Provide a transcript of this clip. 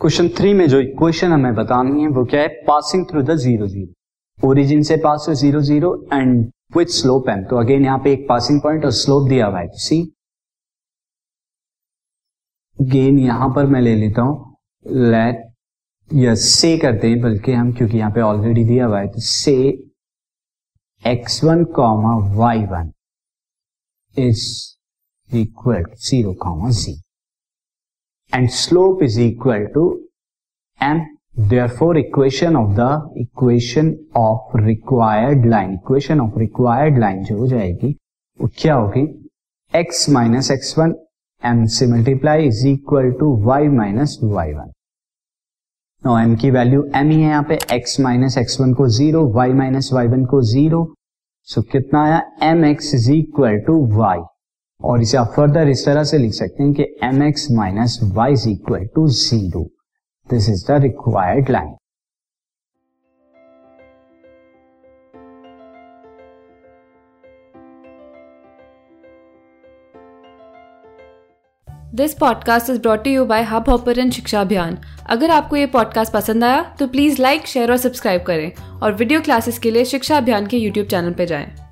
Question three में जो equation हमें बतानी है, वो क्या है? Passing through the zero zero origin से पास हो zero zero and with slope M तो अगेन यहाँ पे एक पासिंग पॉइंट और स्लोप दिया हुआ है सी गेन यहाँ पर मैं ले लेता हूँ। लेट या से करते हैं, बल्कि हम, क्योंकि यहाँ पे ऑलरेडी दिया हुआ है तो से X one comma Y one is equal zero comma ji and slope is equal to m. Therefore, equation of the equation of required line. Equation of required line जो हो जाएगी, वो क्या होगी? X minus X one M से multiply is equal to Y minus Y one no m की value M ही है यहाँ पे. X माइनस एक्स वन को zero y minus Y one को ज़ीरो सो कितना आया? M X is equal to Y और इसे आप फर्दर इस तरह से लिख सकते हैं कि M X minus Y is equal to zero this is the required line this podcast is brought you by Hubhopper Shiksha Abhiyan अगर आपको ये पॉडकास्ट पसंद आया तो प्लीज़ लाइक शेयर और सब्सक्राइब करें और वीडियो क्लासेस के लिए शिक्षा अभियान के यूट्यूब चैनल पर जाएँ।